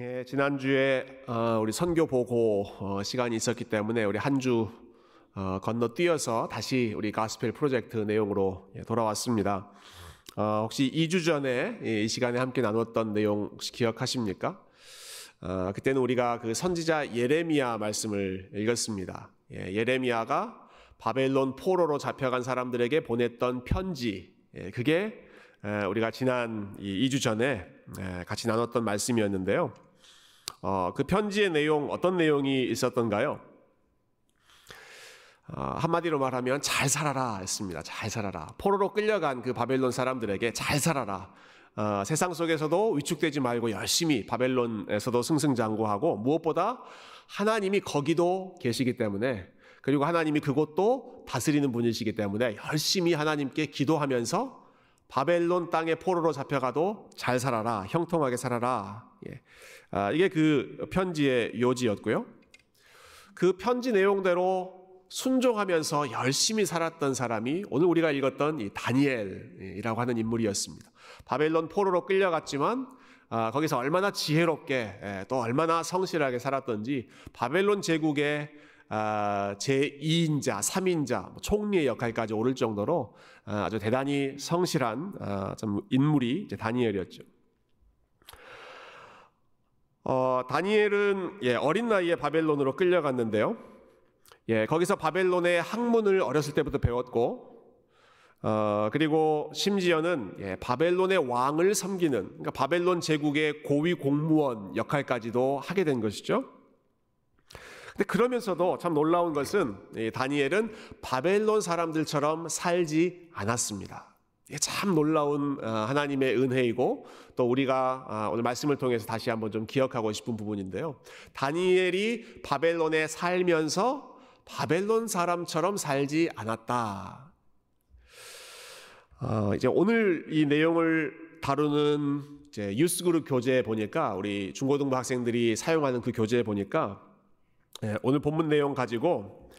예, 지난주에 어, 우리 선교 보고 어, 시간이 있었기 때문에 우리 한주 어, 건너뛰어서 다시 우리 가스펠 프로젝트 내용으로 예, 돌아왔습니다. 어, 혹시 2주 전에 예, 이 시간에 함께 나눴던 내용 혹시 기억하십니까? 어, 그때는 우리가 그 선지자 예레미야 말씀을 읽었습니다. 예, 예레미야가 바벨론 포로로 잡혀간 사람들에게 보냈던 편지, 예, 그게 에, 우리가 지난 이 2주 전에 에, 같이 나눴던 말씀이었는데요. 어, 그 편지의 내용 어떤 내용이 있었던가요? 어, 한마디로 말하면 잘 살아라 했습니다. 잘 살아라. 포로로 끌려간 그 바벨론 사람들에게 잘 살아라. 어, 세상 속에서도 위축되지 말고 열심히 바벨론에서도 승승장구하고 무엇보다 하나님이 거기도 계시기 때문에 그리고 하나님이 그곳도 다스리는 분이시기 때문에 열심히 하나님께 기도하면서 바벨론 땅에 포로로 잡혀가도 잘 살아라, 형통하게 살아라. 예. 아, 이게 그 편지의 요지였고요. 그 편지 내용대로 순종하면서 열심히 살았던 사람이 오늘 우리가 읽었던 이 다니엘이라고 하는 인물이었습니다. 바벨론 포로로 끌려갔지만 아, 거기서 얼마나 지혜롭게 예, 또 얼마나 성실하게 살았던지 바벨론 제국의 아, 제2인자, 3인자, 뭐 총리의 역할까지 오를 정도로 아, 아주 대단히 성실한 아, 좀 인물이 이제 다니엘이었죠. 어, 다니엘은 예, 어린 나이에 바벨론으로 끌려갔는데요. 예, 거기서 바벨론의 학문을 어렸을 때부터 배웠고, 어, 그리고 심지어는 예, 바벨론의 왕을 섬기는, 그러니까 바벨론 제국의 고위 공무원 역할까지도 하게 된 것이죠. 근데 그러면서도 참 놀라운 것은 다니엘은 바벨론 사람들처럼 살지 않았습니다. 참 놀라운 어, 하나님의 은혜이고 또 우리가 아, 오늘 말씀을 통해서 다시 한번 좀 기억하고 싶은 부분인데요. 다니엘이 바벨론에 살면서 바벨론 사람처럼 살지 않았다. 어, 이제 오늘 이 내용을 다루는 이제 유스그룹 교재에 보니까 우리 중고등부 학생들이 사용하는 그 교재에 보니까 예, 오늘 본문 내용 가지고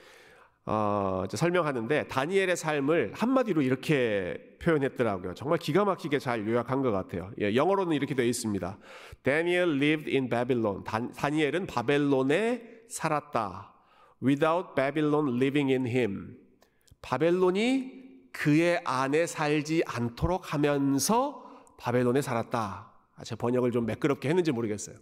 어, 설명하는데 다니엘의 삶을 한마디로 이렇게 표현했더라고요. 정말 기가 막히게 잘 요약한 것 같아요. 예, 영어로는 이렇게 되어 있습니다. Daniel lived in Babylon. 다, 다니엘은 바벨론에 살았다. Without Babylon living in him. 바벨론이 그의 안에 살지 않도록 하면서 바벨론에 살았다. 아, 제 번역을 좀 매끄럽게 했는지 모르겠어요.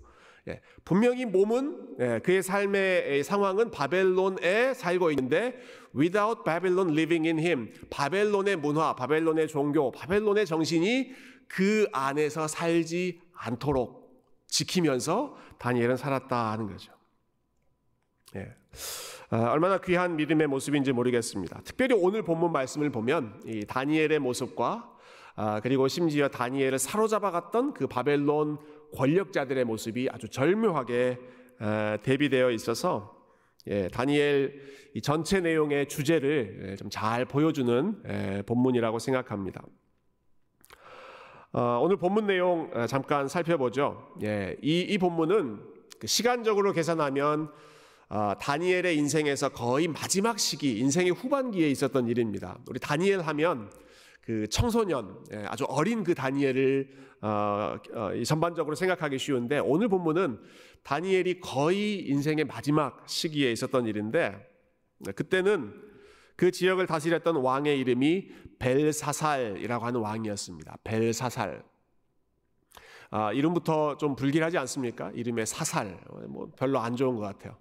예, 분명히 몸은 예, 그의 삶의 상황은 바벨론에 살고 있는데 without Babylon living in him 바벨론의 문화, 바벨론의 종교, 바벨론의 정신이 그 안에서 살지 않도록 지키면서 다니엘은 살았다 하는 거죠. 예. 아, 얼마나 귀한 믿음의 모습인지 모르겠습니다. 특별히 오늘 본문 말씀을 보면 이 다니엘의 모습과 아, 그리고 심지어 다니엘을 사로잡아갔던 그 바벨론 권력자들의 모습이 아주 절묘하게 대비되어 있어서 예, 다니엘 이 전체 내용의 주제를 예, 좀잘 보여주는 본문이라고 생각합니다. 어, 오늘 본문 내용 어, 잠깐 살펴보죠. 예, 이, 이 본문은 그 시간적으로 계산하면 어, 다니엘의 인생에서 거의 마지막 시기, 인생의 후반기에 있었던 일입니다. 우리 다니엘 하면 그 청소년 예, 아주 어린 그 다니엘을 어, 어, 전반적으로 생각하기 쉬운데 오늘 본문은 다니엘이 거의 인생의 마지막 시기에 있었던 일인데 네, 그때는 그 지역을 다스렸던 왕의 이름이 벨사살이라고 하는 왕이었습니다. 벨사살. 아, 이름부터 좀 불길하지 않습니까? 이름의 사살. 뭐 별로 안 좋은 것 같아요.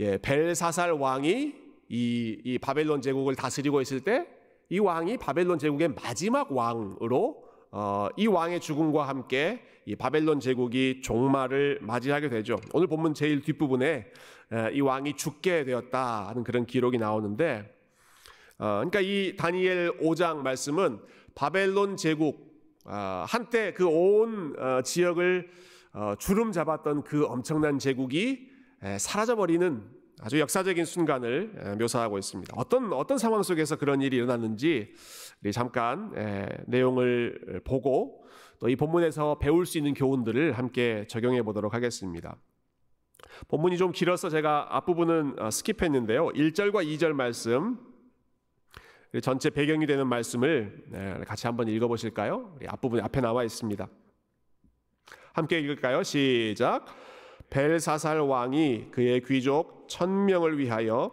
예, 벨사살 왕이 이, 이 바벨론 제국을 다스리고 있을 때 이 왕이 바벨론 제국의 마지막 왕으로 어, 이 왕의 죽음과 함께 이 바벨론 제국이 종말을 맞이하게 되죠. 오늘 본문 제일 뒷부분에 에, 이 왕이 죽게 되었다 하는 그런 기록이 나오는데 어, 그러니까 이 다니엘 5장 말씀은 바벨론 제국 어, 한때 그온 어, 지역을 어, 주름 잡았던 그 엄청난 제국이 에, 사라져버리는 아주 역사적인 순간을 묘사하고 있습니다. 어떤 어떤 상황 속에서 그런 일이 일어났는지 잠깐 내용을 보고 또 이 본문에서 배울 수 있는 교훈들을 함께 적용해 보도록 하겠습니다. 본문이 좀 길어서 제가 앞부분은 어, 스킵했는데요. 1절과 2절 말씀 전체 배경이 되는 말씀을 같이 한번 읽어 보실까요? 앞부분 앞에 나와 있습니다. 함께 읽을까요? 시작. 벨사살 왕이 그의 귀족 천명을 위하여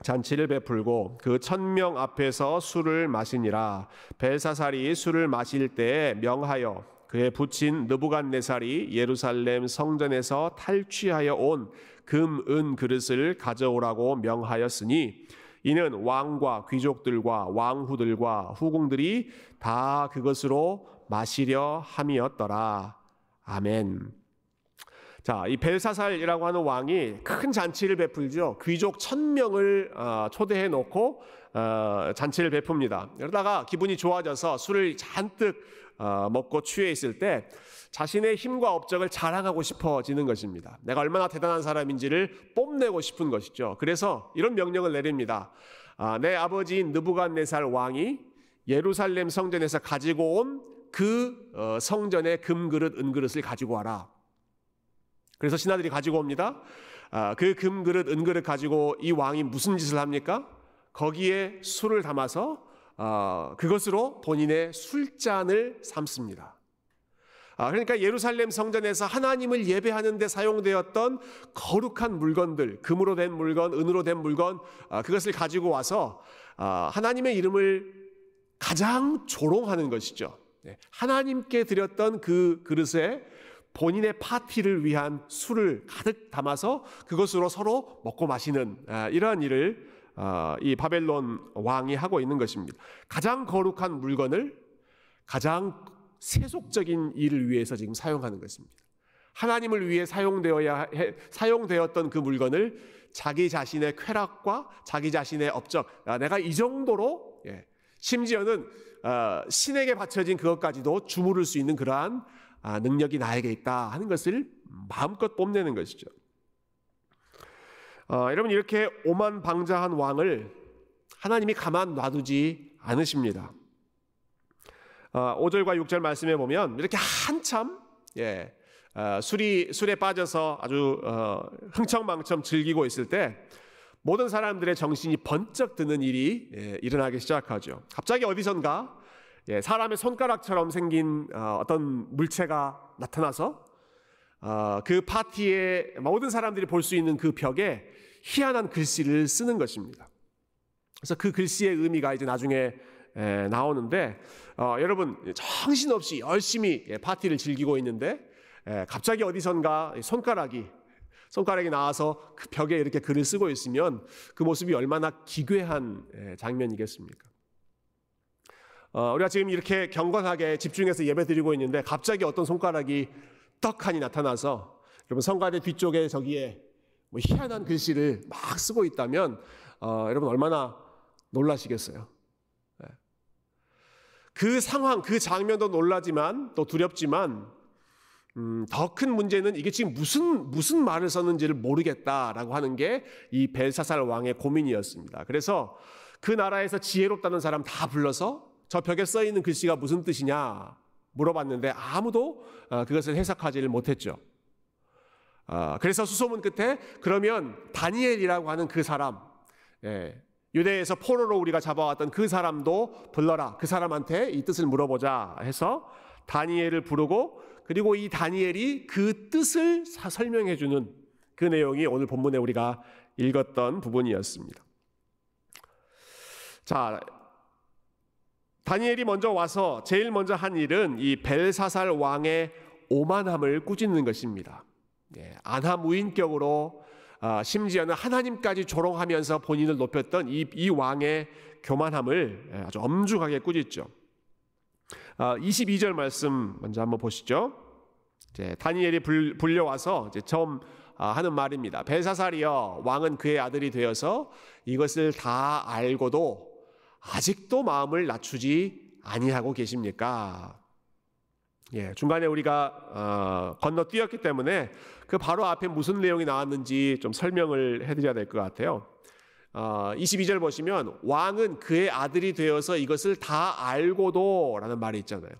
잔치를 베풀고 그 천명 앞에서 술을 마시니라 벨사살이 술을 마실 때 명하여 그의 부친 느부갓네살이 예루살렘 성전에서 탈취하여 온 금, 은 그릇을 가져오라고 명하였으니 이는 왕과 귀족들과 왕후들과 후궁들이 다 그것으로 마시려 함이었더라. 아멘. 자, 이 벨사살이라고 하는 왕이 큰 잔치를 베풀죠. 귀족 천 명을 어, 초대해 놓고 어, 잔치를 베풉니다. 그러다가 기분이 좋아져서 술을 잔뜩 어, 먹고 취해 있을 때 자신의 힘과 업적을 자랑하고 싶어지는 것입니다. 내가 얼마나 대단한 사람인지를 뽐내고 싶은 것이죠. 그래서 이런 명령을 내립니다. 아, 내 아버지인 느부갓네살 왕이 예루살렘 성전에서 가지고 온 그 성전의 금그릇, 은그릇을 가지고 와라. 그래서 신하들이 가지고 옵니다. 아, 그 금그릇, 은그릇 가지고 이 왕이 무슨 짓을 합니까? 거기에 술을 담아서 어, 그것으로 본인의 술잔을 삼습니다. 아, 그러니까 예루살렘 성전에서 하나님을 예배하는데 사용되었던 거룩한 물건들, 금으로 된 물건, 은으로 된 물건, 아, 그것을 가지고 와서 아, 하나님의 이름을 가장 조롱하는 것이죠. 네, 하나님께 드렸던 그 그릇에 본인의 파티를 위한 술을 가득 담아서 그것으로 서로 먹고 마시는 이러한 일을 어, 이 바벨론 왕이 하고 있는 것입니다. 가장 거룩한 물건을 가장 세속적인 일을 위해서 지금 사용하는 것입니다. 하나님을 위해 사용되어야 해, 사용되었던 그 물건을 자기 자신의 쾌락과 자기 자신의 업적, 아, 내가 이 정도로 예, 심지어는 어, 신에게 바쳐진 그것까지도 주무를 수 있는 그러한 아, 능력이 나에게 있다 하는 것을 마음껏 뽐내는 것이죠. 어, 여러분 이렇게 오만방자한 왕을 하나님이 가만 놔두지 않으십니다. 어, 5절과 6절 말씀에 보면 이렇게 한참 예, 어, 술이 술에 빠져서 아주 어, 흥청망청 즐기고 있을 때 모든 사람들의 정신이 번쩍 드는 일이 예, 일어나기 시작하죠. 갑자기 어디선가 예, 사람의 손가락처럼 생긴 어, 어떤 물체가 나타나서 어, 그 파티에 모든 사람들이 볼 수 있는 그 벽에 희한한 글씨를 쓰는 것입니다. 그래서 그 글씨의 의미가 이제 나중에 에, 나오는데 어, 여러분 정신없이 열심히 예, 파티를 즐기고 있는데 에, 갑자기 어디선가 손가락이 손가락이 나와서 그 벽에 이렇게 글을 쓰고 있으면 그 모습이 얼마나 기괴한 에, 장면이겠습니까? 어, 우리가 지금 이렇게 경건하게 집중해서 예배 드리고 있는데 갑자기 어떤 손가락이 떡하니 나타나서 여러분 성가대 뒤쪽에 저기에 뭐 희한한 글씨를 막 쓰고 있다면 어, 여러분 얼마나 놀라시겠어요. 네. 그 상황, 그 장면도 놀라지만 또 두렵지만 음, 더 큰 문제는 이게 지금 무슨 무슨 말을 썼는지를 모르겠다라고 하는 게 이 벨사살 왕의 고민이었습니다. 그래서 그 나라에서 지혜롭다는 사람 다 불러서 저 벽에 써 있는 글씨가 무슨 뜻이냐 물어봤는데 아무도 어, 그것을 해석하지를 못했죠. 어, 그래서 수소문 끝에 그러면 다니엘이라고 하는 그 사람, 예, 유대에서 포로로 우리가 잡아왔던 그 사람도 불러라. 그 사람한테 이 뜻을 물어보자 해서 다니엘을 부르고 그리고 이 다니엘이 그 뜻을 설명해 주는 그 내용이 오늘 본문에 우리가 읽었던 부분이었습니다. 자, 다니엘이 먼저 와서 제일 먼저 한 일은 이 벨사살 왕의 오만함을 꾸짖는 것입니다. 예, 안하무인격으로 아, 심지어는 하나님까지 조롱하면서 본인을 높였던 이, 이 왕의 교만함을 예, 아주 엄중하게 꾸짖죠. 22절 아, 말씀 먼저 한번 보시죠. 다니엘이 불려와서 처음 아, 하는 말입니다. 벨사살이여 왕은 그의 아들이 되어서 이것을 다 알고도 아직도 마음을 낮추지 아니하고 계십니까? 예, 중간에 우리가 어, 건너뛰었기 때문에 그 바로 앞에 무슨 내용이 나왔는지 좀 설명을 해드려야 될 것 같아요. 어, 22절 보시면 왕은 그의 아들이 되어서 이것을 다 알고도라는 말이 있잖아요.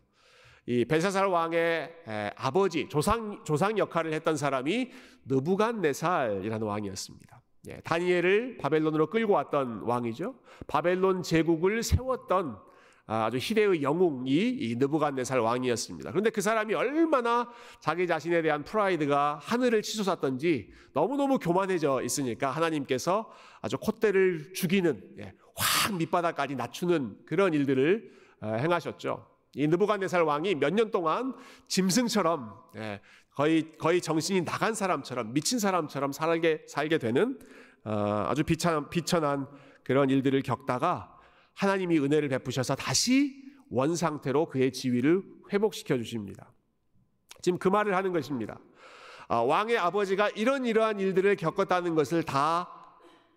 이 벨사살 왕의 에, 아버지 조상 조상 역할을 했던 사람이 느부갓네살이라는 왕이었습니다. 예, 다니엘을 바벨론으로 끌고 왔던 왕이죠. 바벨론 제국을 세웠던 아주 희대의 영웅이 이 느부갓네살 왕이었습니다. 그런데 그 사람이 얼마나 자기 자신에 대한 프라이드가 하늘을 치솟았던지 너무너무 교만해져 있으니까 하나님께서 아주 콧대를 죽이는 예, 확 밑바닥까지 낮추는 그런 일들을 어, 행하셨죠. 이 느부갓네살 왕이 몇 년 동안 짐승처럼 예, 거의 거의 정신이 나간 사람처럼 미친 사람처럼 살게 살게 되는 어, 아주 비천, 비천한 그런 일들을 겪다가 하나님이 은혜를 베푸셔서 다시 원 상태로 그의 지위를 회복시켜 주십니다. 지금 그 말을 하는 것입니다. 아, 왕의 아버지가 이런 이러한 일들을 겪었다는 것을 다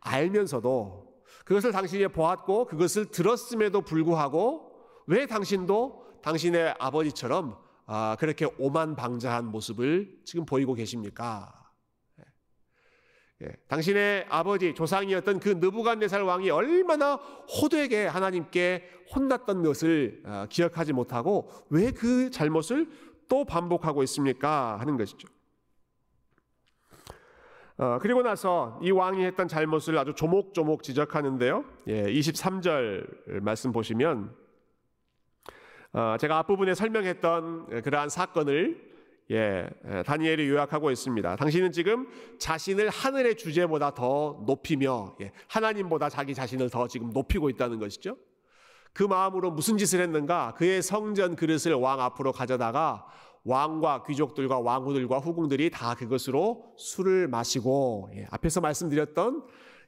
알면서도 그것을 당신이 보았고 그것을 들었음에도 불구하고 왜 당신도 당신의 아버지처럼 아, 그렇게 오만방자한 모습을 지금 보이고 계십니까? 예, 당신의 아버지 조상이었던 그 느부갓네살 왕이 얼마나 호되게 하나님께 혼났던 것을 어, 기억하지 못하고 왜 그 잘못을 또 반복하고 있습니까? 하는 것이죠. 어, 그리고 나서 이 왕이 했던 잘못을 아주 조목조목 지적하는데요. 예, 23절 말씀 보시면 어, 제가 앞부분에 설명했던 그러한 사건을 예, 다니엘이 요약하고 있습니다. 당신은 지금 자신을 하늘의 주제보다 더 높이며 예, 하나님보다 자기 자신을 더 지금 높이고 있다는 것이죠. 그 마음으로 무슨 짓을 했는가? 그의 성전 그릇을 왕 앞으로 가져다가 왕과 귀족들과 왕후들과 후궁들이 다 그것으로 술을 마시고 예, 앞에서 말씀드렸던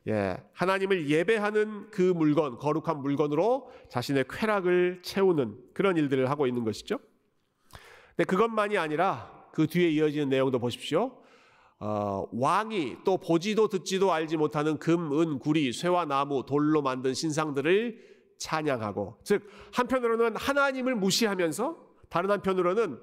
예, 하나님을 예배하는 그 물건, 거룩한 물건으로 자신의 쾌락을 채우는 그런 일들을 하고 있는 것이죠. 근데 그것만이 아니라 그 뒤에 이어지는 내용도 보십시오. 어, 왕이 또 보지도 듣지도 알지 못하는 금, 은, 구리, 쇠와 나무, 돌로 만든 신상들을 찬양하고, 즉 한편으로는 하나님을 무시하면서 다른 한편으로는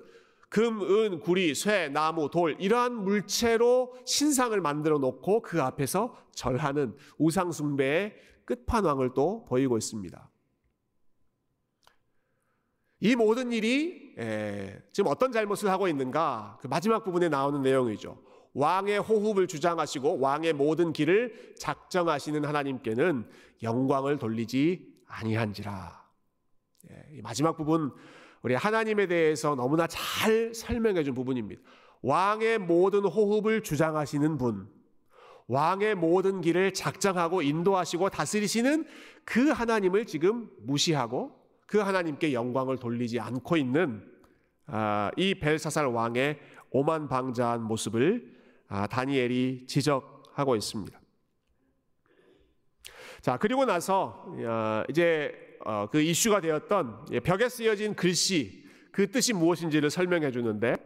금, 은, 구리, 쇠, 나무, 돌 이러한 물체로 신상을 만들어 놓고 그 앞에서 절하는 우상 숭배의 끝판왕을 또 보이고 있습니다. 이 모든 일이 에, 지금 어떤 잘못을 하고 있는가? 그 마지막 부분에 나오는 내용이죠. 왕의 호흡을 주장하시고 왕의 모든 길을 작정하시는 하나님께는 영광을 돌리지 아니한지라. 예, 마지막 부분 우리 하나님에 대해서 너무나 잘 설명해 준 부분입니다. 왕의 모든 호흡을 주장하시는 분, 왕의 모든 길을 작정하고 인도하시고 다스리시는 그 하나님을 지금 무시하고 그 하나님께 영광을 돌리지 않고 있는 아, 이 벨사살 왕의 오만방자한 모습을 아, 다니엘이 지적하고 있습니다. 자 그리고 나서 이제 어, 그 이슈가 되었던 벽에 쓰여진 글씨 그 뜻이 무엇인지를 설명해 주는데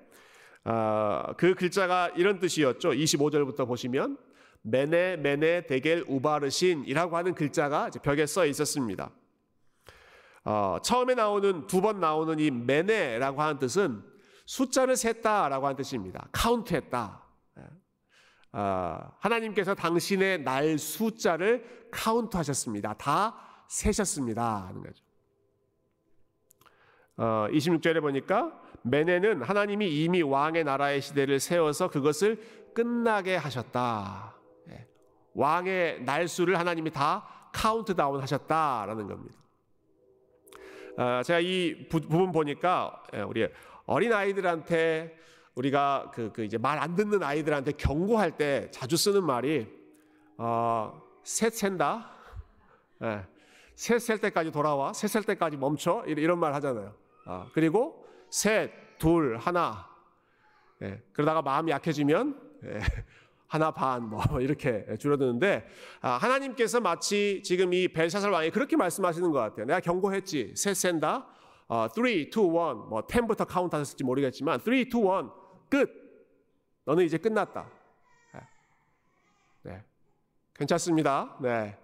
아, 그 글자가 이런 뜻이었죠. 25절부터 보시면 메네 메네 데겔 우바르신이라고 하는 글자가 벽에 써 있었습니다. 어, 처음에 나오는 두 번 나오는 이 메네라고 하는 뜻은 숫자를 셌다라고 하는 뜻입니다. 카운트했다. 어, 하나님께서 당신의 날 숫자를 카운트하셨습니다. 다 세셨습니다. 하는 거죠. 어, 26절에 보니까 메네는 하나님이 이미 왕의 나라의 시대를 세워서 그것을 끝나게 하셨다. 예. 왕의 날수를 하나님이 다 카운트다운 하셨다라는 겁니다. 어, 제가 이 부, 분 보니까 예, 우리 어린 아이들한테 우리가 그, 그 이제 말 안 듣는 아이들한테 경고할 때 자주 쓰는 말이 어, 셋 센다. 예, 셋 셀 때까지 돌아와. 셋 셀 때까지 멈춰. 이런 말 하잖아요. 어, 그리고 셋, 둘, 하나. 예, 그러다가 마음이 약해지면 예, 하나 반 뭐 이렇게 줄어드는데 아, 하나님께서 마치 지금 이 벨사살 왕이 그렇게 말씀하시는 것 같아요. 내가 경고했지. 셋 센다. 어, 3, 2, 1, 뭐 10부터 카운트 하셨을지 모르겠지만 3, 2, 1, 끝. 너는 이제 끝났다. 네. 네. 괜찮습니다. 네.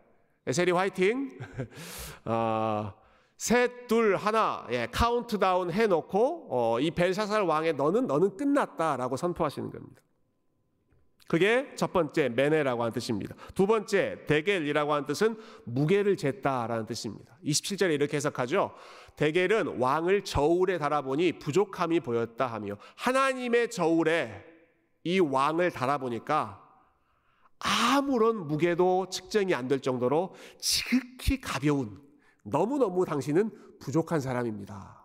에세리 화이팅. 어, 셋, 둘, 하나, 예, 카운트다운 해놓고, 어, 이 벨사살 왕의 너는, 너는 끝났다라고 선포하시는 겁니다. 그게 첫 번째 메네라고 하는 뜻입니다. 두 번째 데겔이라고 하는 뜻은 무게를 쟀다라는 뜻입니다. 27절에 이렇게 해석하죠. 데겔은 왕을 저울에 달아보니 부족함이 보였다 하며 하나님의 저울에 이 왕을 달아보니까 아무런 무게도 측정이 안 될 정도로 지극히 가벼운 너무너무 당신은 부족한 사람입니다.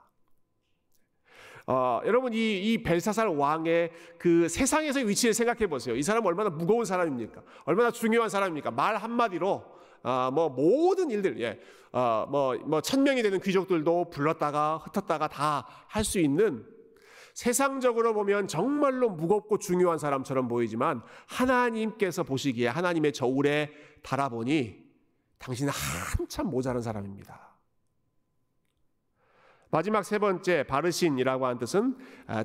어, 여러분 이, 이 벨사살 왕의 그 세상에서의 위치를 생각해 보세요. 이 사람 얼마나 무거운 사람입니까? 얼마나 중요한 사람입니까? 말 한마디로 어, 뭐 모든 일들, 예, 어, 뭐뭐 천 명이 되는 귀족들도 불렀다가 흩었다가 다 할 수 있는 세상적으로 보면 정말로 무겁고 중요한 사람처럼 보이지만 하나님께서 보시기에 하나님의 저울에 달아보니 당신은 한참 모자란 사람입니다. 마지막 세 번째 바르신이라고 하는 뜻은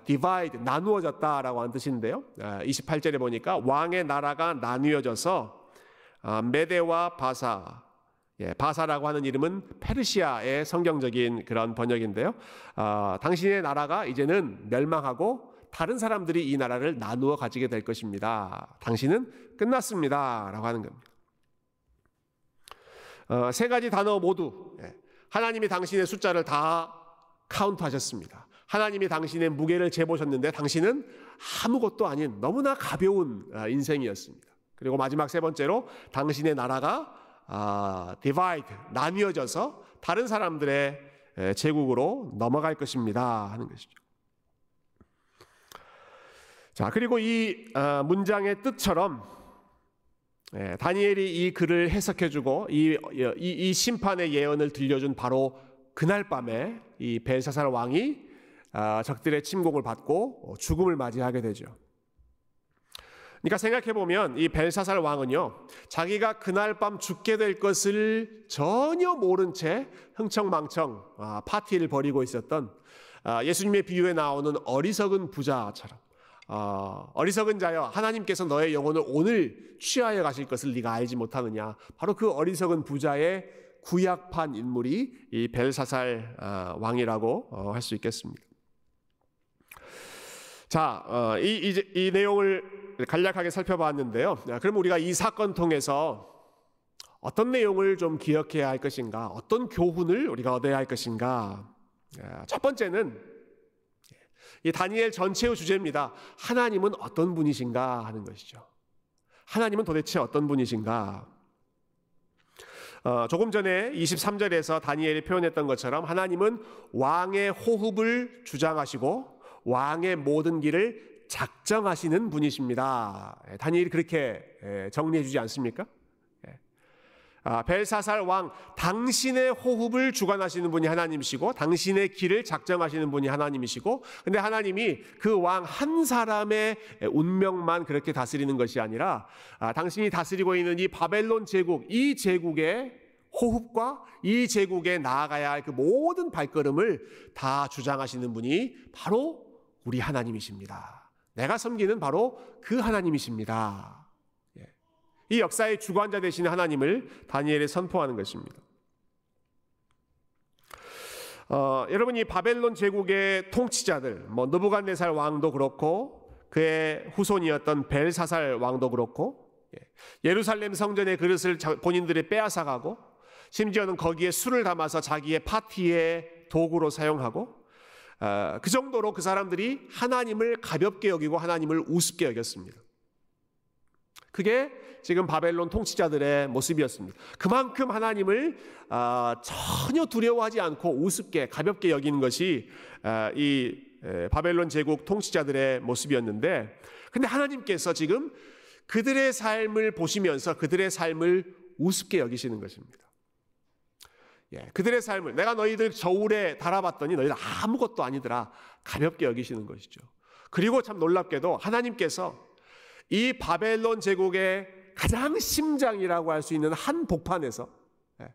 divide 나누어졌다라고 하는 뜻인데요. 28절에 보니까 왕의 나라가 나뉘어져서 아, 메데와 바사 예, 바사라고 하는 이름은 페르시아의 성경적인 그런 번역인데요. 어, 당신의 나라가 이제는 멸망하고 다른 사람들이 이 나라를 나누어 가지게 될 것입니다. 당신은 끝났습니다 라고 하는 겁니다. 어, 세 가지 단어 모두 예, 하나님이 당신의 숫자를 다 카운트하셨습니다. 하나님이 당신의 무게를 재보셨는데 당신은 아무것도 아닌 너무나 가벼운 아, 인생이었습니다. 그리고 마지막 세 번째로 당신의 나라가 아, divide 나뉘어져서 다른 사람들의 제국으로 넘어갈 것입니다 하는 것이죠. 자 그리고 이 아, 문장의 뜻처럼 다니엘이 이 글을 해석해주고 이, 이, 이 심판의 예언을 들려준 바로 그날 밤에 이 벨사살 왕이 아, 적들의 침공을 받고 죽음을 맞이하게 되죠. 그러니까 생각해 보면 이 벨사살 왕은요, 자기가 그날 밤 죽게 될 것을 전혀 모른 채 흥청망청 아, 파티를 벌이고 있었던 아, 예수님의 비유에 나오는 어리석은 부자처럼 어, 어리석은 자여 하나님께서 너의 영혼을 오늘 취하여 가실 것을 네가 알지 못하느냐 바로 그 어리석은 부자의 구약판 인물이 이 벨사살 어, 왕이라고 어, 할수 있겠습니다. 자, 어, 이, 이, 이 내용을 간략하게 살펴봤는데요. 그럼 우리가 이 사건 통해서 어떤 내용을 좀 기억해야 할 것인가? 어떤 교훈을 우리가 얻어야 할 것인가? 첫 번째는 이 다니엘 전체의 주제입니다. 하나님은 어떤 분이신가 하는 것이죠. 하나님은 도대체 어떤 분이신가? 어, 조금 전에 23절에서 다니엘이 표현했던 것처럼 하나님은 왕의 호흡을 주장하시고 왕의 모든 길을 작정하시는 분이십니다. 예, 다니엘이 그렇게 예, 정리해 주지 않습니까? 예. 아, 벨사살 왕 당신의 호흡을 주관하시는 분이 하나님이시고 당신의 길을 작정하시는 분이 하나님이시고 근데 하나님이 그 왕 한 사람의 운명만 그렇게 다스리는 것이 아니라 아, 당신이 다스리고 있는 이 바벨론 제국 이 제국의 호흡과 이 제국에 나아가야 할 그 모든 발걸음을 다 주장하시는 분이 바로 우리 하나님이십니다. 내가 섬기는 바로 그 하나님이십니다. 이 역사의 주관자 되시는 하나님을 다니엘에 선포하는 것입니다. 어, 여러분 이 바벨론 제국의 통치자들, 뭐 느부갓네살 왕도 그렇고 그의 후손이었던 벨사살 왕도 그렇고 예, 예루살렘 성전의 그릇을 본인들이 빼앗아가고 심지어는 거기에 술을 담아서 자기의 파티의 도구로 사용하고 어, 그 정도로 그 사람들이 하나님을 가볍게 여기고 하나님을 우습게 여겼습니다. 그게 지금 바벨론 통치자들의 모습이었습니다. 그만큼 하나님을 어, 전혀 두려워하지 않고 우습게 가볍게 여기는 것이 어, 이 바벨론 제국 통치자들의 모습이었는데, 근데 하나님께서 지금 그들의 삶을 보시면서 그들의 삶을 우습게 여기시는 것입니다. 예, 그들의 삶을 내가 너희들 저울에 달아봤더니 너희들 아무것도 아니더라 가볍게 여기시는 것이죠. 그리고 참 놀랍게도 하나님께서 이 바벨론 제국의 가장 심장이라고 할 수 있는 한 복판에서 예,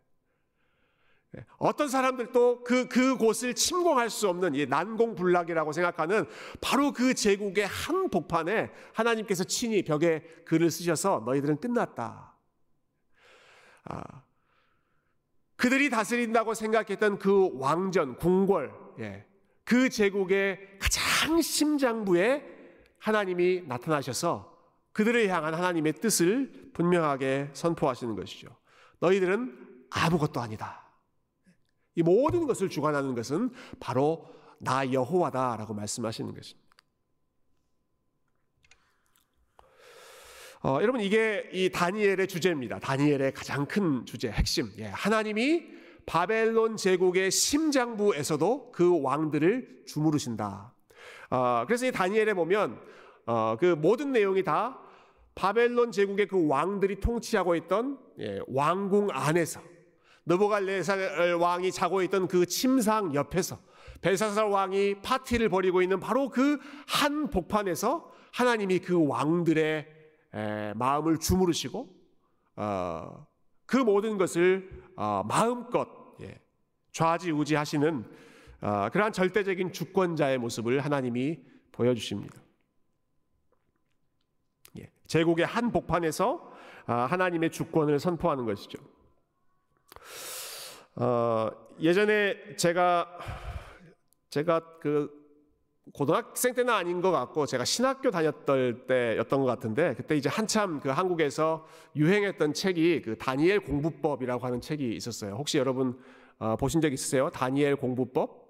예, 어떤 사람들도 그, 그곳을 침공할 수 없는 이 난공불락이라고 생각하는 바로 그 제국의 한 복판에 하나님께서 친히 벽에 글을 쓰셔서 너희들은 끝났다. 아, 그들이 다스린다고 생각했던 그 왕전, 궁궐, 예, 그 제국의 가장 심장부에 하나님이 나타나셔서 그들을 향한 하나님의 뜻을 분명하게 선포하시는 것이죠. 너희들은 아무것도 아니다. 이 모든 것을 주관하는 것은 바로 나 여호와다라고 말씀하시는 것입니다. 어, 여러분 이게 이 다니엘의 주제입니다. 다니엘의 가장 큰 주제, 핵심. 예, 하나님이 바벨론 제국의 심장부에서도 그 왕들을 주무르신다. 어, 그래서 이 다니엘에 보면 어, 그 모든 내용이 다 바벨론 제국의 그 왕들이 통치하고 있던 예, 왕궁 안에서 느보갈네살 왕이 자고 있던 그 침상 옆에서 벨사살 왕이 파티를 벌이고 있는 바로 그 한 복판에서 하나님이 그 왕들의 에, 마음을 주무르시고 어, 그 모든 것을 어, 마음껏 예, 좌지우지하시는 어, 그러한 절대적인 주권자의 모습을 하나님이 보여주십니다. 예, 제국의 한 복판에서 아, 하나님의 주권을 선포하는 것이죠. 어, 예전에 제가 제가 그 고등학생 때는 아닌 것 같고 제가 신학교 다녔던 때였던 것 같은데 그때 이제 한참 그 한국에서 유행했던 책이 그 다니엘 공부법이라고 하는 책이 있었어요. 혹시 여러분 어, 보신 적 있으세요? 다니엘 공부법?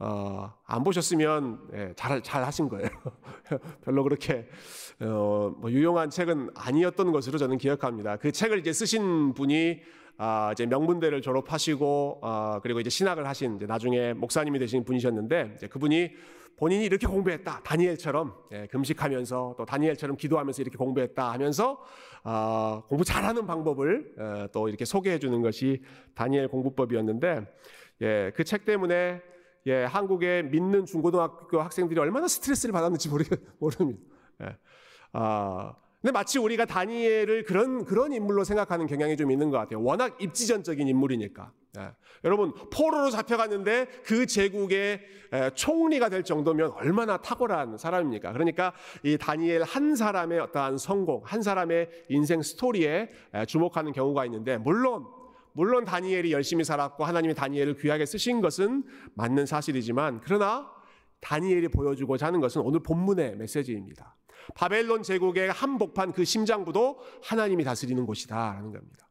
어, 안 보셨으면 예, 잘, 잘 하신 거예요. 별로 그렇게 어, 뭐 유용한 책은 아니었던 것으로 저는 기억합니다. 그 책을 이제 쓰신 분이 아, 이제 명문대를 졸업하시고 아, 그리고 이제 신학을 하신 이제 나중에 목사님이 되신 분이셨는데 이제 그분이 본인이 이렇게 공부했다 다니엘처럼 예, 금식하면서 또 다니엘처럼 기도하면서 이렇게 공부했다 하면서 아, 공부 잘하는 방법을 어, 또 이렇게 소개해 주는 것이 다니엘 공부법이었는데 예, 그 책 때문에 예, 한국의 믿는 중고등학교 학생들이 얼마나 스트레스를 받았는지 모르, 모릅니다. 예. 아, 근데 마치 우리가 다니엘을 그런 그런 인물로 생각하는 경향이 좀 있는 것 같아요. 워낙 입지전적인 인물이니까. 예. 여러분 포로로 잡혀갔는데 그 제국의 에, 총리가 될 정도면 얼마나 탁월한 사람입니까? 그러니까 이 다니엘 한 사람의 어떠한 성공, 한 사람의 인생 스토리에 에, 주목하는 경우가 있는데 물론 물론 다니엘이 열심히 살았고 하나님이 다니엘을 귀하게 쓰신 것은 맞는 사실이지만 그러나 다니엘이 보여주고자 하는 것은 오늘 본문의 메시지입니다. 바벨론 제국의 한복판 그 심장부도 하나님이 다스리는 곳이다라는 겁니다.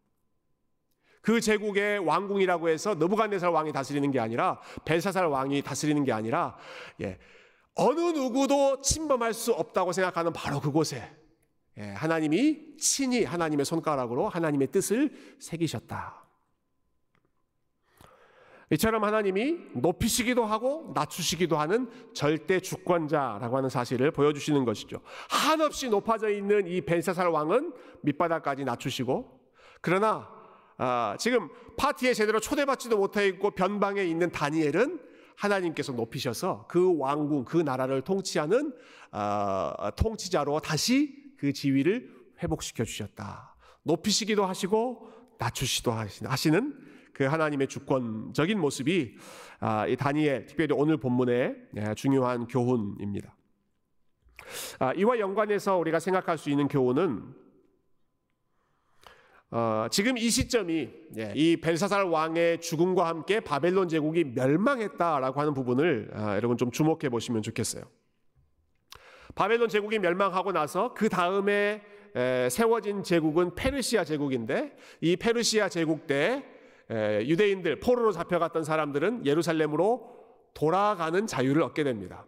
그 제국의 왕궁이라고 해서 느부갓네살 왕이 다스리는 게 아니라 벨사살 왕이 다스리는 게 아니라 예, 어느 누구도 침범할 수 없다고 생각하는 바로 그곳에 예, 하나님이 친히 하나님의 손가락으로 하나님의 뜻을 새기셨다. 이처럼 하나님이 높이시기도 하고 낮추시기도 하는 절대 주권자라고 하는 사실을 보여주시는 것이죠. 한없이 높아져 있는 이 벤사살 왕은 밑바닥까지 낮추시고 그러나 아, 지금 파티에 제대로 초대받지도 못해 있고 변방에 있는 다니엘은 하나님께서 높이셔서 그 왕궁 그 나라를 통치하는 아, 통치자로 다시 그 지위를 회복시켜 주셨다. 높이시기도 하시고 낮추시도 하시는 그 하나님의 주권적인 모습이 아, 이 다니엘 특별히 오늘 본문의 예, 중요한 교훈입니다. 아, 이와 연관해서 우리가 생각할 수 있는 교훈은 어, 지금 이 시점이 예, 이 벨사살 왕의 죽음과 함께 바벨론 제국이 멸망했다라고 하는 부분을 아, 여러분 좀 주목해 보시면 좋겠어요. 바벨론 제국이 멸망하고 나서 그 다음에 세워진 제국은 페르시아 제국인데 이 페르시아 제국 때 유대인들 포로로 잡혀갔던 사람들은 예루살렘으로 돌아가는 자유를 얻게 됩니다.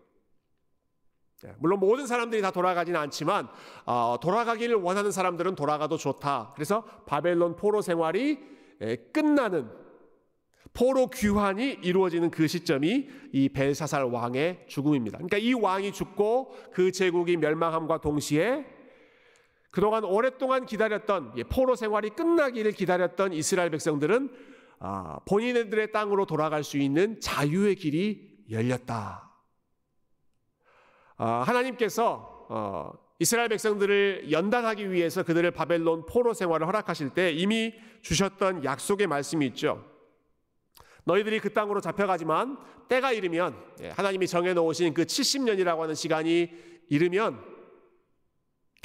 예, 물론 모든 사람들이 다 돌아가지는 않지만 어, 돌아가기를 원하는 사람들은 돌아가도 좋다. 그래서 바벨론 포로 생활이 끝나는 포로 귀환이 이루어지는 그 시점이 이 벨사살 왕의 죽음입니다. 그러니까 이 왕이 죽고 그 제국이 멸망함과 동시에 그동안 오랫동안 기다렸던 포로 생활이 끝나기를 기다렸던 이스라엘 백성들은 아, 본인들의 땅으로 돌아갈 수 있는 자유의 길이 열렸다. 아, 하나님께서 어, 이스라엘 백성들을 연단하기 위해서 그들을 바벨론 포로 생활을 허락하실 때 이미 주셨던 약속의 말씀이 있죠. 너희들이 그 땅으로 잡혀가지만 때가 이르면 예, 하나님이 정해놓으신 그 70년이라고 하는 시간이 이르면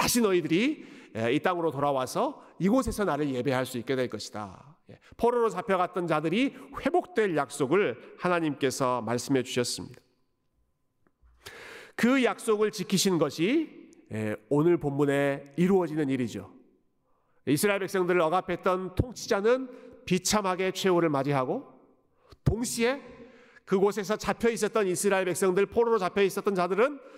다시 너희들이 예, 이 땅으로 돌아와서 이곳에서 나를 예배할 수 있게 될 것이다. 예, 포로로 잡혀갔던 자들이 회복될 약속을 하나님께서 말씀해 주셨습니다. 그 약속을 지키신 것이 예, 오늘 본문에 이루어지는 일이죠. 이스라엘 백성들을 억압했던 통치자는 비참하게 최후를 맞이하고 동시에 그곳에서 잡혀 있었던 이스라엘 백성들 포로로 잡혀 있었던 자들은 아,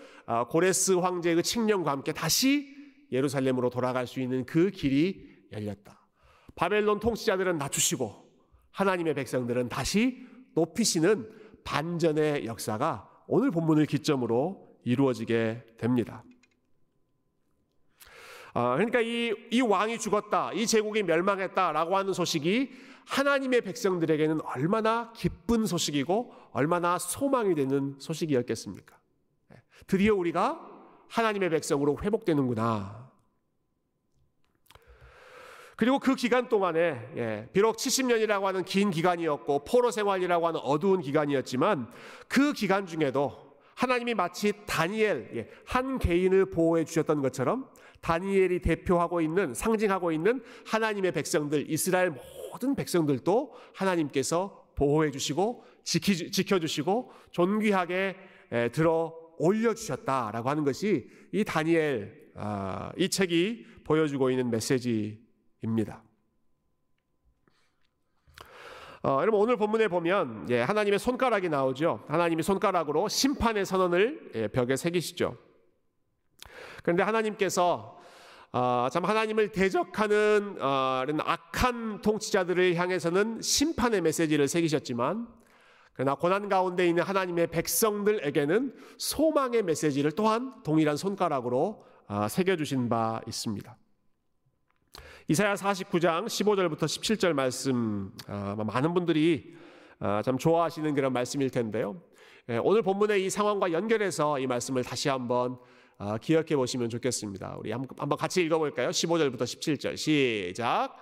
고레스 황제의 그 칙령과 함께 다시 예루살렘으로 돌아갈 수 있는 그 길이 열렸다. 바벨론 통치자들은 낮추시고 하나님의 백성들은 다시 높이시는 반전의 역사가 오늘 본문을 기점으로 이루어지게 됩니다. 아, 그러니까 이, 이 왕이 죽었다, 이 제국이 멸망했다라고 하는 소식이 하나님의 백성들에게는 얼마나 기쁜 소식이고 얼마나 소망이 되는 소식이었겠습니까? 예, 드디어 우리가 하나님의 백성으로 회복되는구나. 그리고 그 기간 동안에 예, 비록 70년이라고 하는 긴 기간이었고 포로 생활이라고 하는 어두운 기간이었지만 그 기간 중에도 하나님이 마치 다니엘 예, 한 개인을 보호해 주셨던 것처럼 다니엘이 대표하고 있는 상징하고 있는 하나님의 백성들 이스라엘 모든 백성들도 하나님께서 보호해 주시고 지켜 주시고 존귀하게 예, 들어 올려 주셨다라고 하는 것이 이 다니엘 아, 이 책이 보여주고 있는 메시지 입니다. 어, 여러분 오늘 본문에 보면 예, 하나님의 손가락이 나오죠. 하나님이 손가락으로 심판의 선언을 예, 벽에 새기시죠. 그런데 하나님께서 어, 참 하나님을 대적하는 어, 악한 통치자들을 향해서는 심판의 메시지를 새기셨지만 그러나 고난 가운데 있는 하나님의 백성들에게는 소망의 메시지를 또한 동일한 손가락으로 어, 새겨주신 바 있습니다. 이사야 49장 15절부터 17절 말씀 아, 많은 분들이 아, 참 좋아하시는 그런 말씀일 텐데요. 예, 오늘 본문의 이 상황과 연결해서 이 말씀을 다시 한번 아, 기억해 보시면 좋겠습니다. 우리 한번 같이 읽어볼까요? 15절부터 17절 시작.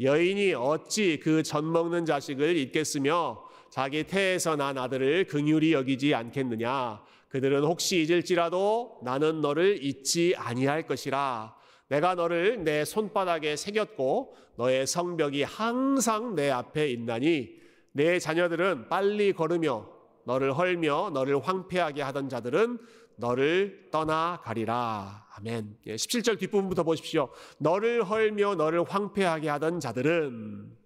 여인이 어찌 그 젖 먹는 자식을 잊겠으며 자기 태에서 난 아들을 긍휼히 여기지 않겠느냐? 그들은 혹시 잊을지라도 나는 너를 잊지 아니할 것이라. 내가 너를 내 손바닥에 새겼고 너의 성벽이 항상 내 앞에 있나니 내 자녀들은 빨리 걸으며 너를 헐며 너를 황폐하게 하던 자들은 너를 떠나가리라. 아멘. 17절 예, 뒷부분부터 보십시오. 너를 헐며 너를 황폐하게 하던 자들은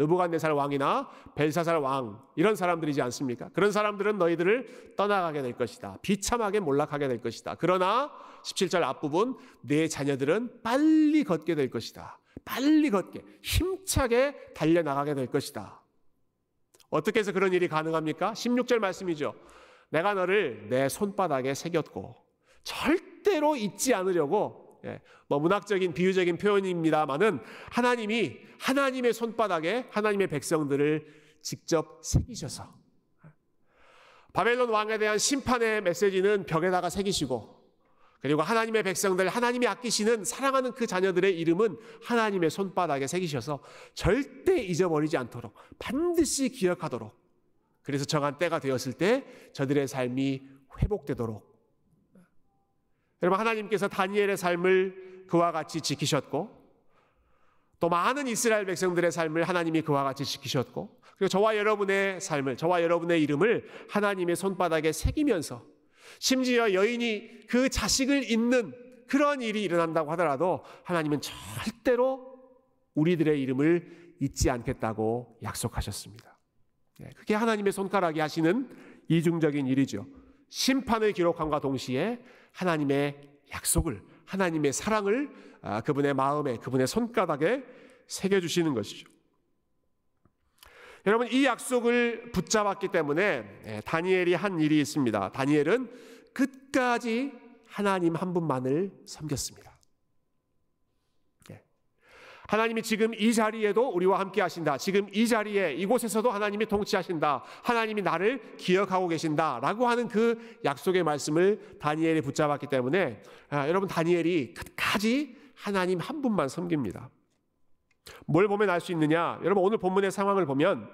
느부갓네살 왕이나 벨사살 왕 이런 사람들이지 않습니까? 그런 사람들은 너희들을 떠나가게 될 것이다. 비참하게 몰락하게 될 것이다. 그러나 17절 앞부분 내 자녀들은 빨리 걷게 될 것이다. 빨리 걷게 힘차게 달려 나가게 될 것이다. 어떻게 해서 그런 일이 가능합니까? 16절 말씀이죠. 내가 너를 내 손바닥에 새겼고 절대로 잊지 않으려고 예, 뭐 문학적인 비유적인 표현입니다만은 하나님이 하나님의 손바닥에 하나님의 백성들을 직접 새기셔서 바벨론 왕에 대한 심판의 메시지는 벽에다가 새기시고 그리고 하나님의 백성들 하나님이 아끼시는 사랑하는 그 자녀들의 이름은 하나님의 손바닥에 새기셔서 절대 잊어버리지 않도록 반드시 기억하도록. 그래서 정한 때가 되었을 때 저들의 삶이 회복되도록 여러분 하나님께서 다니엘의 삶을 그와 같이 지키셨고 또 많은 이스라엘 백성들의 삶을 하나님이 그와 같이 지키셨고 그리고 저와 여러분의 삶을 저와 여러분의 이름을 하나님의 손바닥에 새기면서 심지어 여인이 그 자식을 잇는 그런 일이 일어난다고 하더라도 하나님은 절대로 우리들의 이름을 잊지 않겠다고 약속하셨습니다. 네, 그게 하나님의 손가락이 하시는 이중적인 일이죠. 심판을 기록함과 동시에 하나님의 약속을 하나님의 사랑을 아, 그분의 마음에 그분의 손가락에 새겨 주시는 것이죠. 여러분 이 약속을 붙잡았기 때문에 예, 다니엘이 한 일이 있습니다. 다니엘은 끝까지 하나님 한 분만을 섬겼습니다. 하나님이 지금 이 자리에도 우리와 함께 하신다. 지금 이 자리에 이곳에서도 하나님이 통치하신다. 하나님이 나를 기억하고 계신다. 라고 하는 그 약속의 말씀을 다니엘이 붙잡았기 때문에 아, 여러분 다니엘이 끝까지 하나님 한 분만 섬깁니다. 뭘 보면 알 수 있느냐? 여러분 오늘 본문의 상황을 보면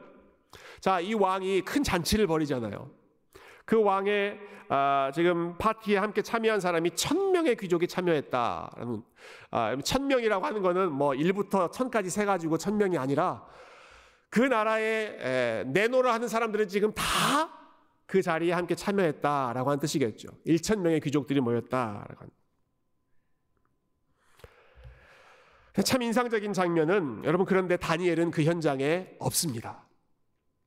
자, 이 왕이 큰 잔치를 벌이잖아요. 그 왕의 아, 지금 파티에 함께 참여한 사람이 천 명의 귀족이 참여했다라는 아, 천 명이라고 하는 거는 뭐 1부터 천까지 세 가지고 천 명이 아니라 그 나라에 에, 내노를 하는 사람들은 지금 다 그 자리에 함께 참여했다라고 하는 뜻이겠죠. 1천 명의 귀족들이 모였다라고. 참 인상적인 장면은 여러분 그런데 다니엘은 그 현장에 없습니다.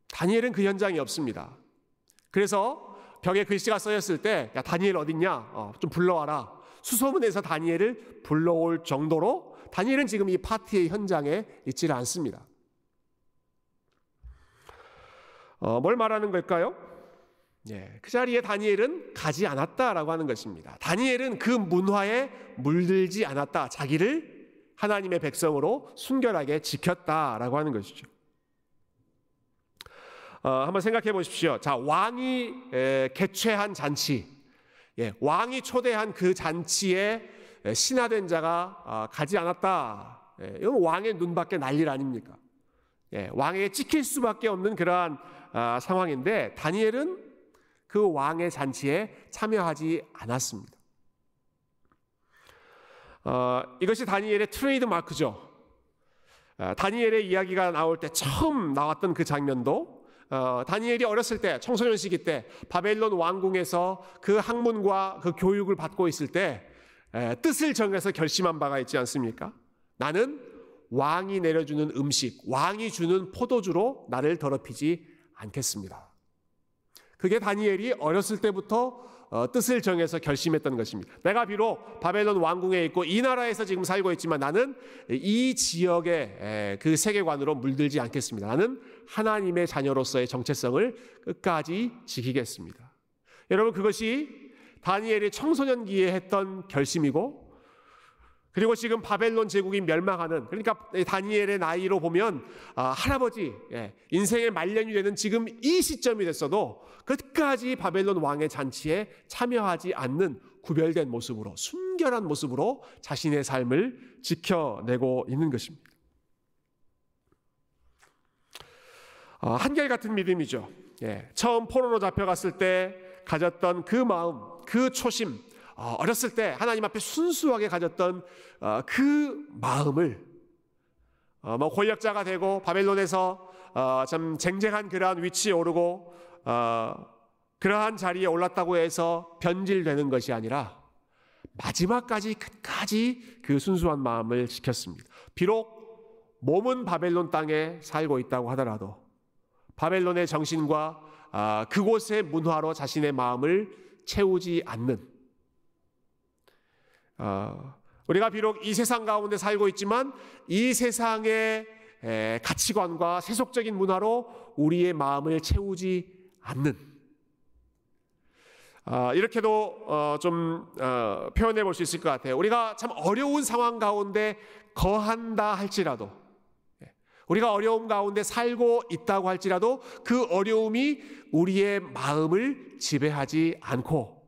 다니엘은 그 현장에 없습니다. 그래서 벽에 글씨가 써졌을 때, 야, 다니엘 어딨냐? 어, 좀 불러와라. 수소문에서 다니엘을 불러올 정도로 다니엘은 지금 이 파티의 현장에 있지를 않습니다. 어, 뭘 말하는 걸까요? 예, 그 자리에 다니엘은 가지 않았다라고 하는 것입니다. 다니엘은 그 문화에 물들지 않았다. 자기를 하나님의 백성으로 순결하게 지켰다라고 하는 것이죠. 어, 한번 생각해 보십시오. 자, 왕이 에, 개최한 잔치, 예, 왕이 초대한 그 잔치에 신하된 자가 아, 가지 않았다. 예, 이건 왕의 눈밖에 난일 아닙니까? 예, 왕에게 찍힐 수밖에 없는 그러한 아, 상황인데 다니엘은 그 왕의 잔치에 참여하지 않았습니다. 어, 이것이 다니엘의 트레이드 마크죠. 어, 다니엘의 이야기가 나올 때 처음 나왔던 그 장면도 어, 다니엘이 어렸을 때 청소년 시기 때 바벨론 왕궁에서 그 학문과 그 교육을 받고 있을 때 에, 뜻을 정해서 결심한 바가 있지 않습니까? 나는 왕이 내려주는 음식, 왕이 주는 포도주로 나를 더럽히지 않겠습니다. 그게 다니엘이 어렸을 때부터 어, 뜻을 정해서 결심했던 것입니다. 내가 비록 바벨론 왕궁에 있고 이 나라에서 지금 살고 있지만 나는 이 지역의 그 세계관으로 물들지 않겠습니다. 나는 하나님의 자녀로서의 정체성을 끝까지 지키겠습니다. 여러분 그것이 다니엘이 청소년기에 했던 결심이고 그리고 지금 바벨론 제국이 멸망하는 그러니까 다니엘의 나이로 보면 아, 할아버지 예, 인생의 말년이 되는 지금 이 시점이 됐어도 끝까지 바벨론 왕의 잔치에 참여하지 않는 구별된 모습으로 순결한 모습으로 자신의 삶을 지켜내고 있는 것입니다. 한결같은 믿음이죠. 예, 처음 포로로 잡혀갔을 때 가졌던 그 마음, 그 초심, 어, 어렸을 때 하나님 앞에 순수하게 가졌던 어, 그 마음을 어, 뭐 권력자가 되고 바벨론에서 참 쟁쟁한 그러한 위치에 오르고 그러한 자리에 올랐다고 해서 변질되는 것이 아니라 마지막까지 끝까지 그 순수한 마음을 지켰습니다. 비록 몸은 바벨론 땅에 살고 있다고 하더라도 바벨론의 정신과 그곳의 문화로 자신의 마음을 채우지 않는 어, 우리가 비록 이 세상 가운데 살고 있지만 이 세상의 가치관과 세속적인 문화로 우리의 마음을 채우지 않는 어, 이렇게도 어, 좀 표현해 볼 수 있을 것 같아요. 우리가 참 어려운 상황 가운데 거한다 할지라도 예, 우리가 어려움 가운데 살고 있다고 할지라도 그 어려움이 우리의 마음을 지배하지 않고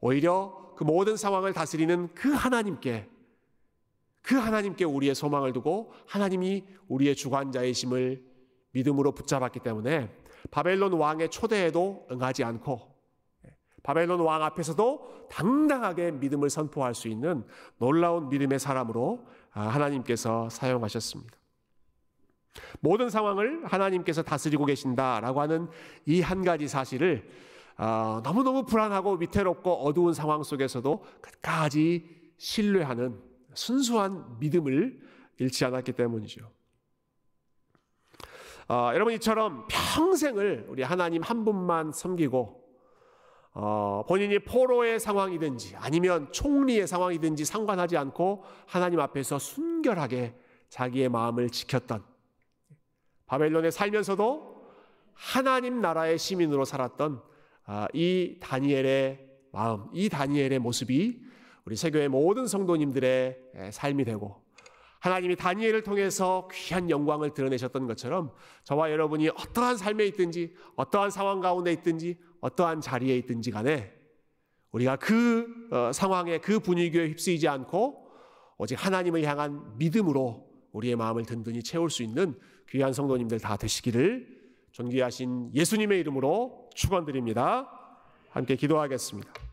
오히려 그 모든 상황을 다스리는 그 하나님께 그 하나님께 우리의 소망을 두고 하나님이 우리의 주관자이심을 믿음으로 붙잡았기 때문에 바벨론 왕의 초대에도 응하지 않고 바벨론 왕 앞에서도 당당하게 믿음을 선포할 수 있는 놀라운 믿음의 사람으로 아, 하나님께서 사용하셨습니다. 모든 상황을 하나님께서 다스리고 계신다라고 하는 이 한 가지 사실을 어, 너무너무 불안하고 위태롭고 어두운 상황 속에서도 끝까지 신뢰하는 순수한 믿음을 잃지 않았기 때문이죠. 어, 여러분 이처럼 평생을 우리 하나님 한 분만 섬기고 어, 본인이 포로의 상황이든지 아니면 총리의 상황이든지 상관하지 않고 하나님 앞에서 순결하게 자기의 마음을 지켰던 바벨론에 살면서도 하나님 나라의 시민으로 살았던 아, 이 다니엘의 마음, 이 다니엘의 모습이 우리 세교의 모든 성도님들의 삶이 되고 하나님이 다니엘을 통해서 귀한 영광을 드러내셨던 것처럼 저와 여러분이 어떠한 삶에 있든지 어떠한 상황 가운데 있든지 어떠한 자리에 있든지 간에 우리가 그 어, 상황에 그 분위기에 휩쓰이지 않고 오직 하나님을 향한 믿음으로 우리의 마음을 든든히 채울 수 있는 귀한 성도님들 다 되시기를 존귀하신 예수님의 이름으로 축원드립니다. 함께 기도하겠습니다.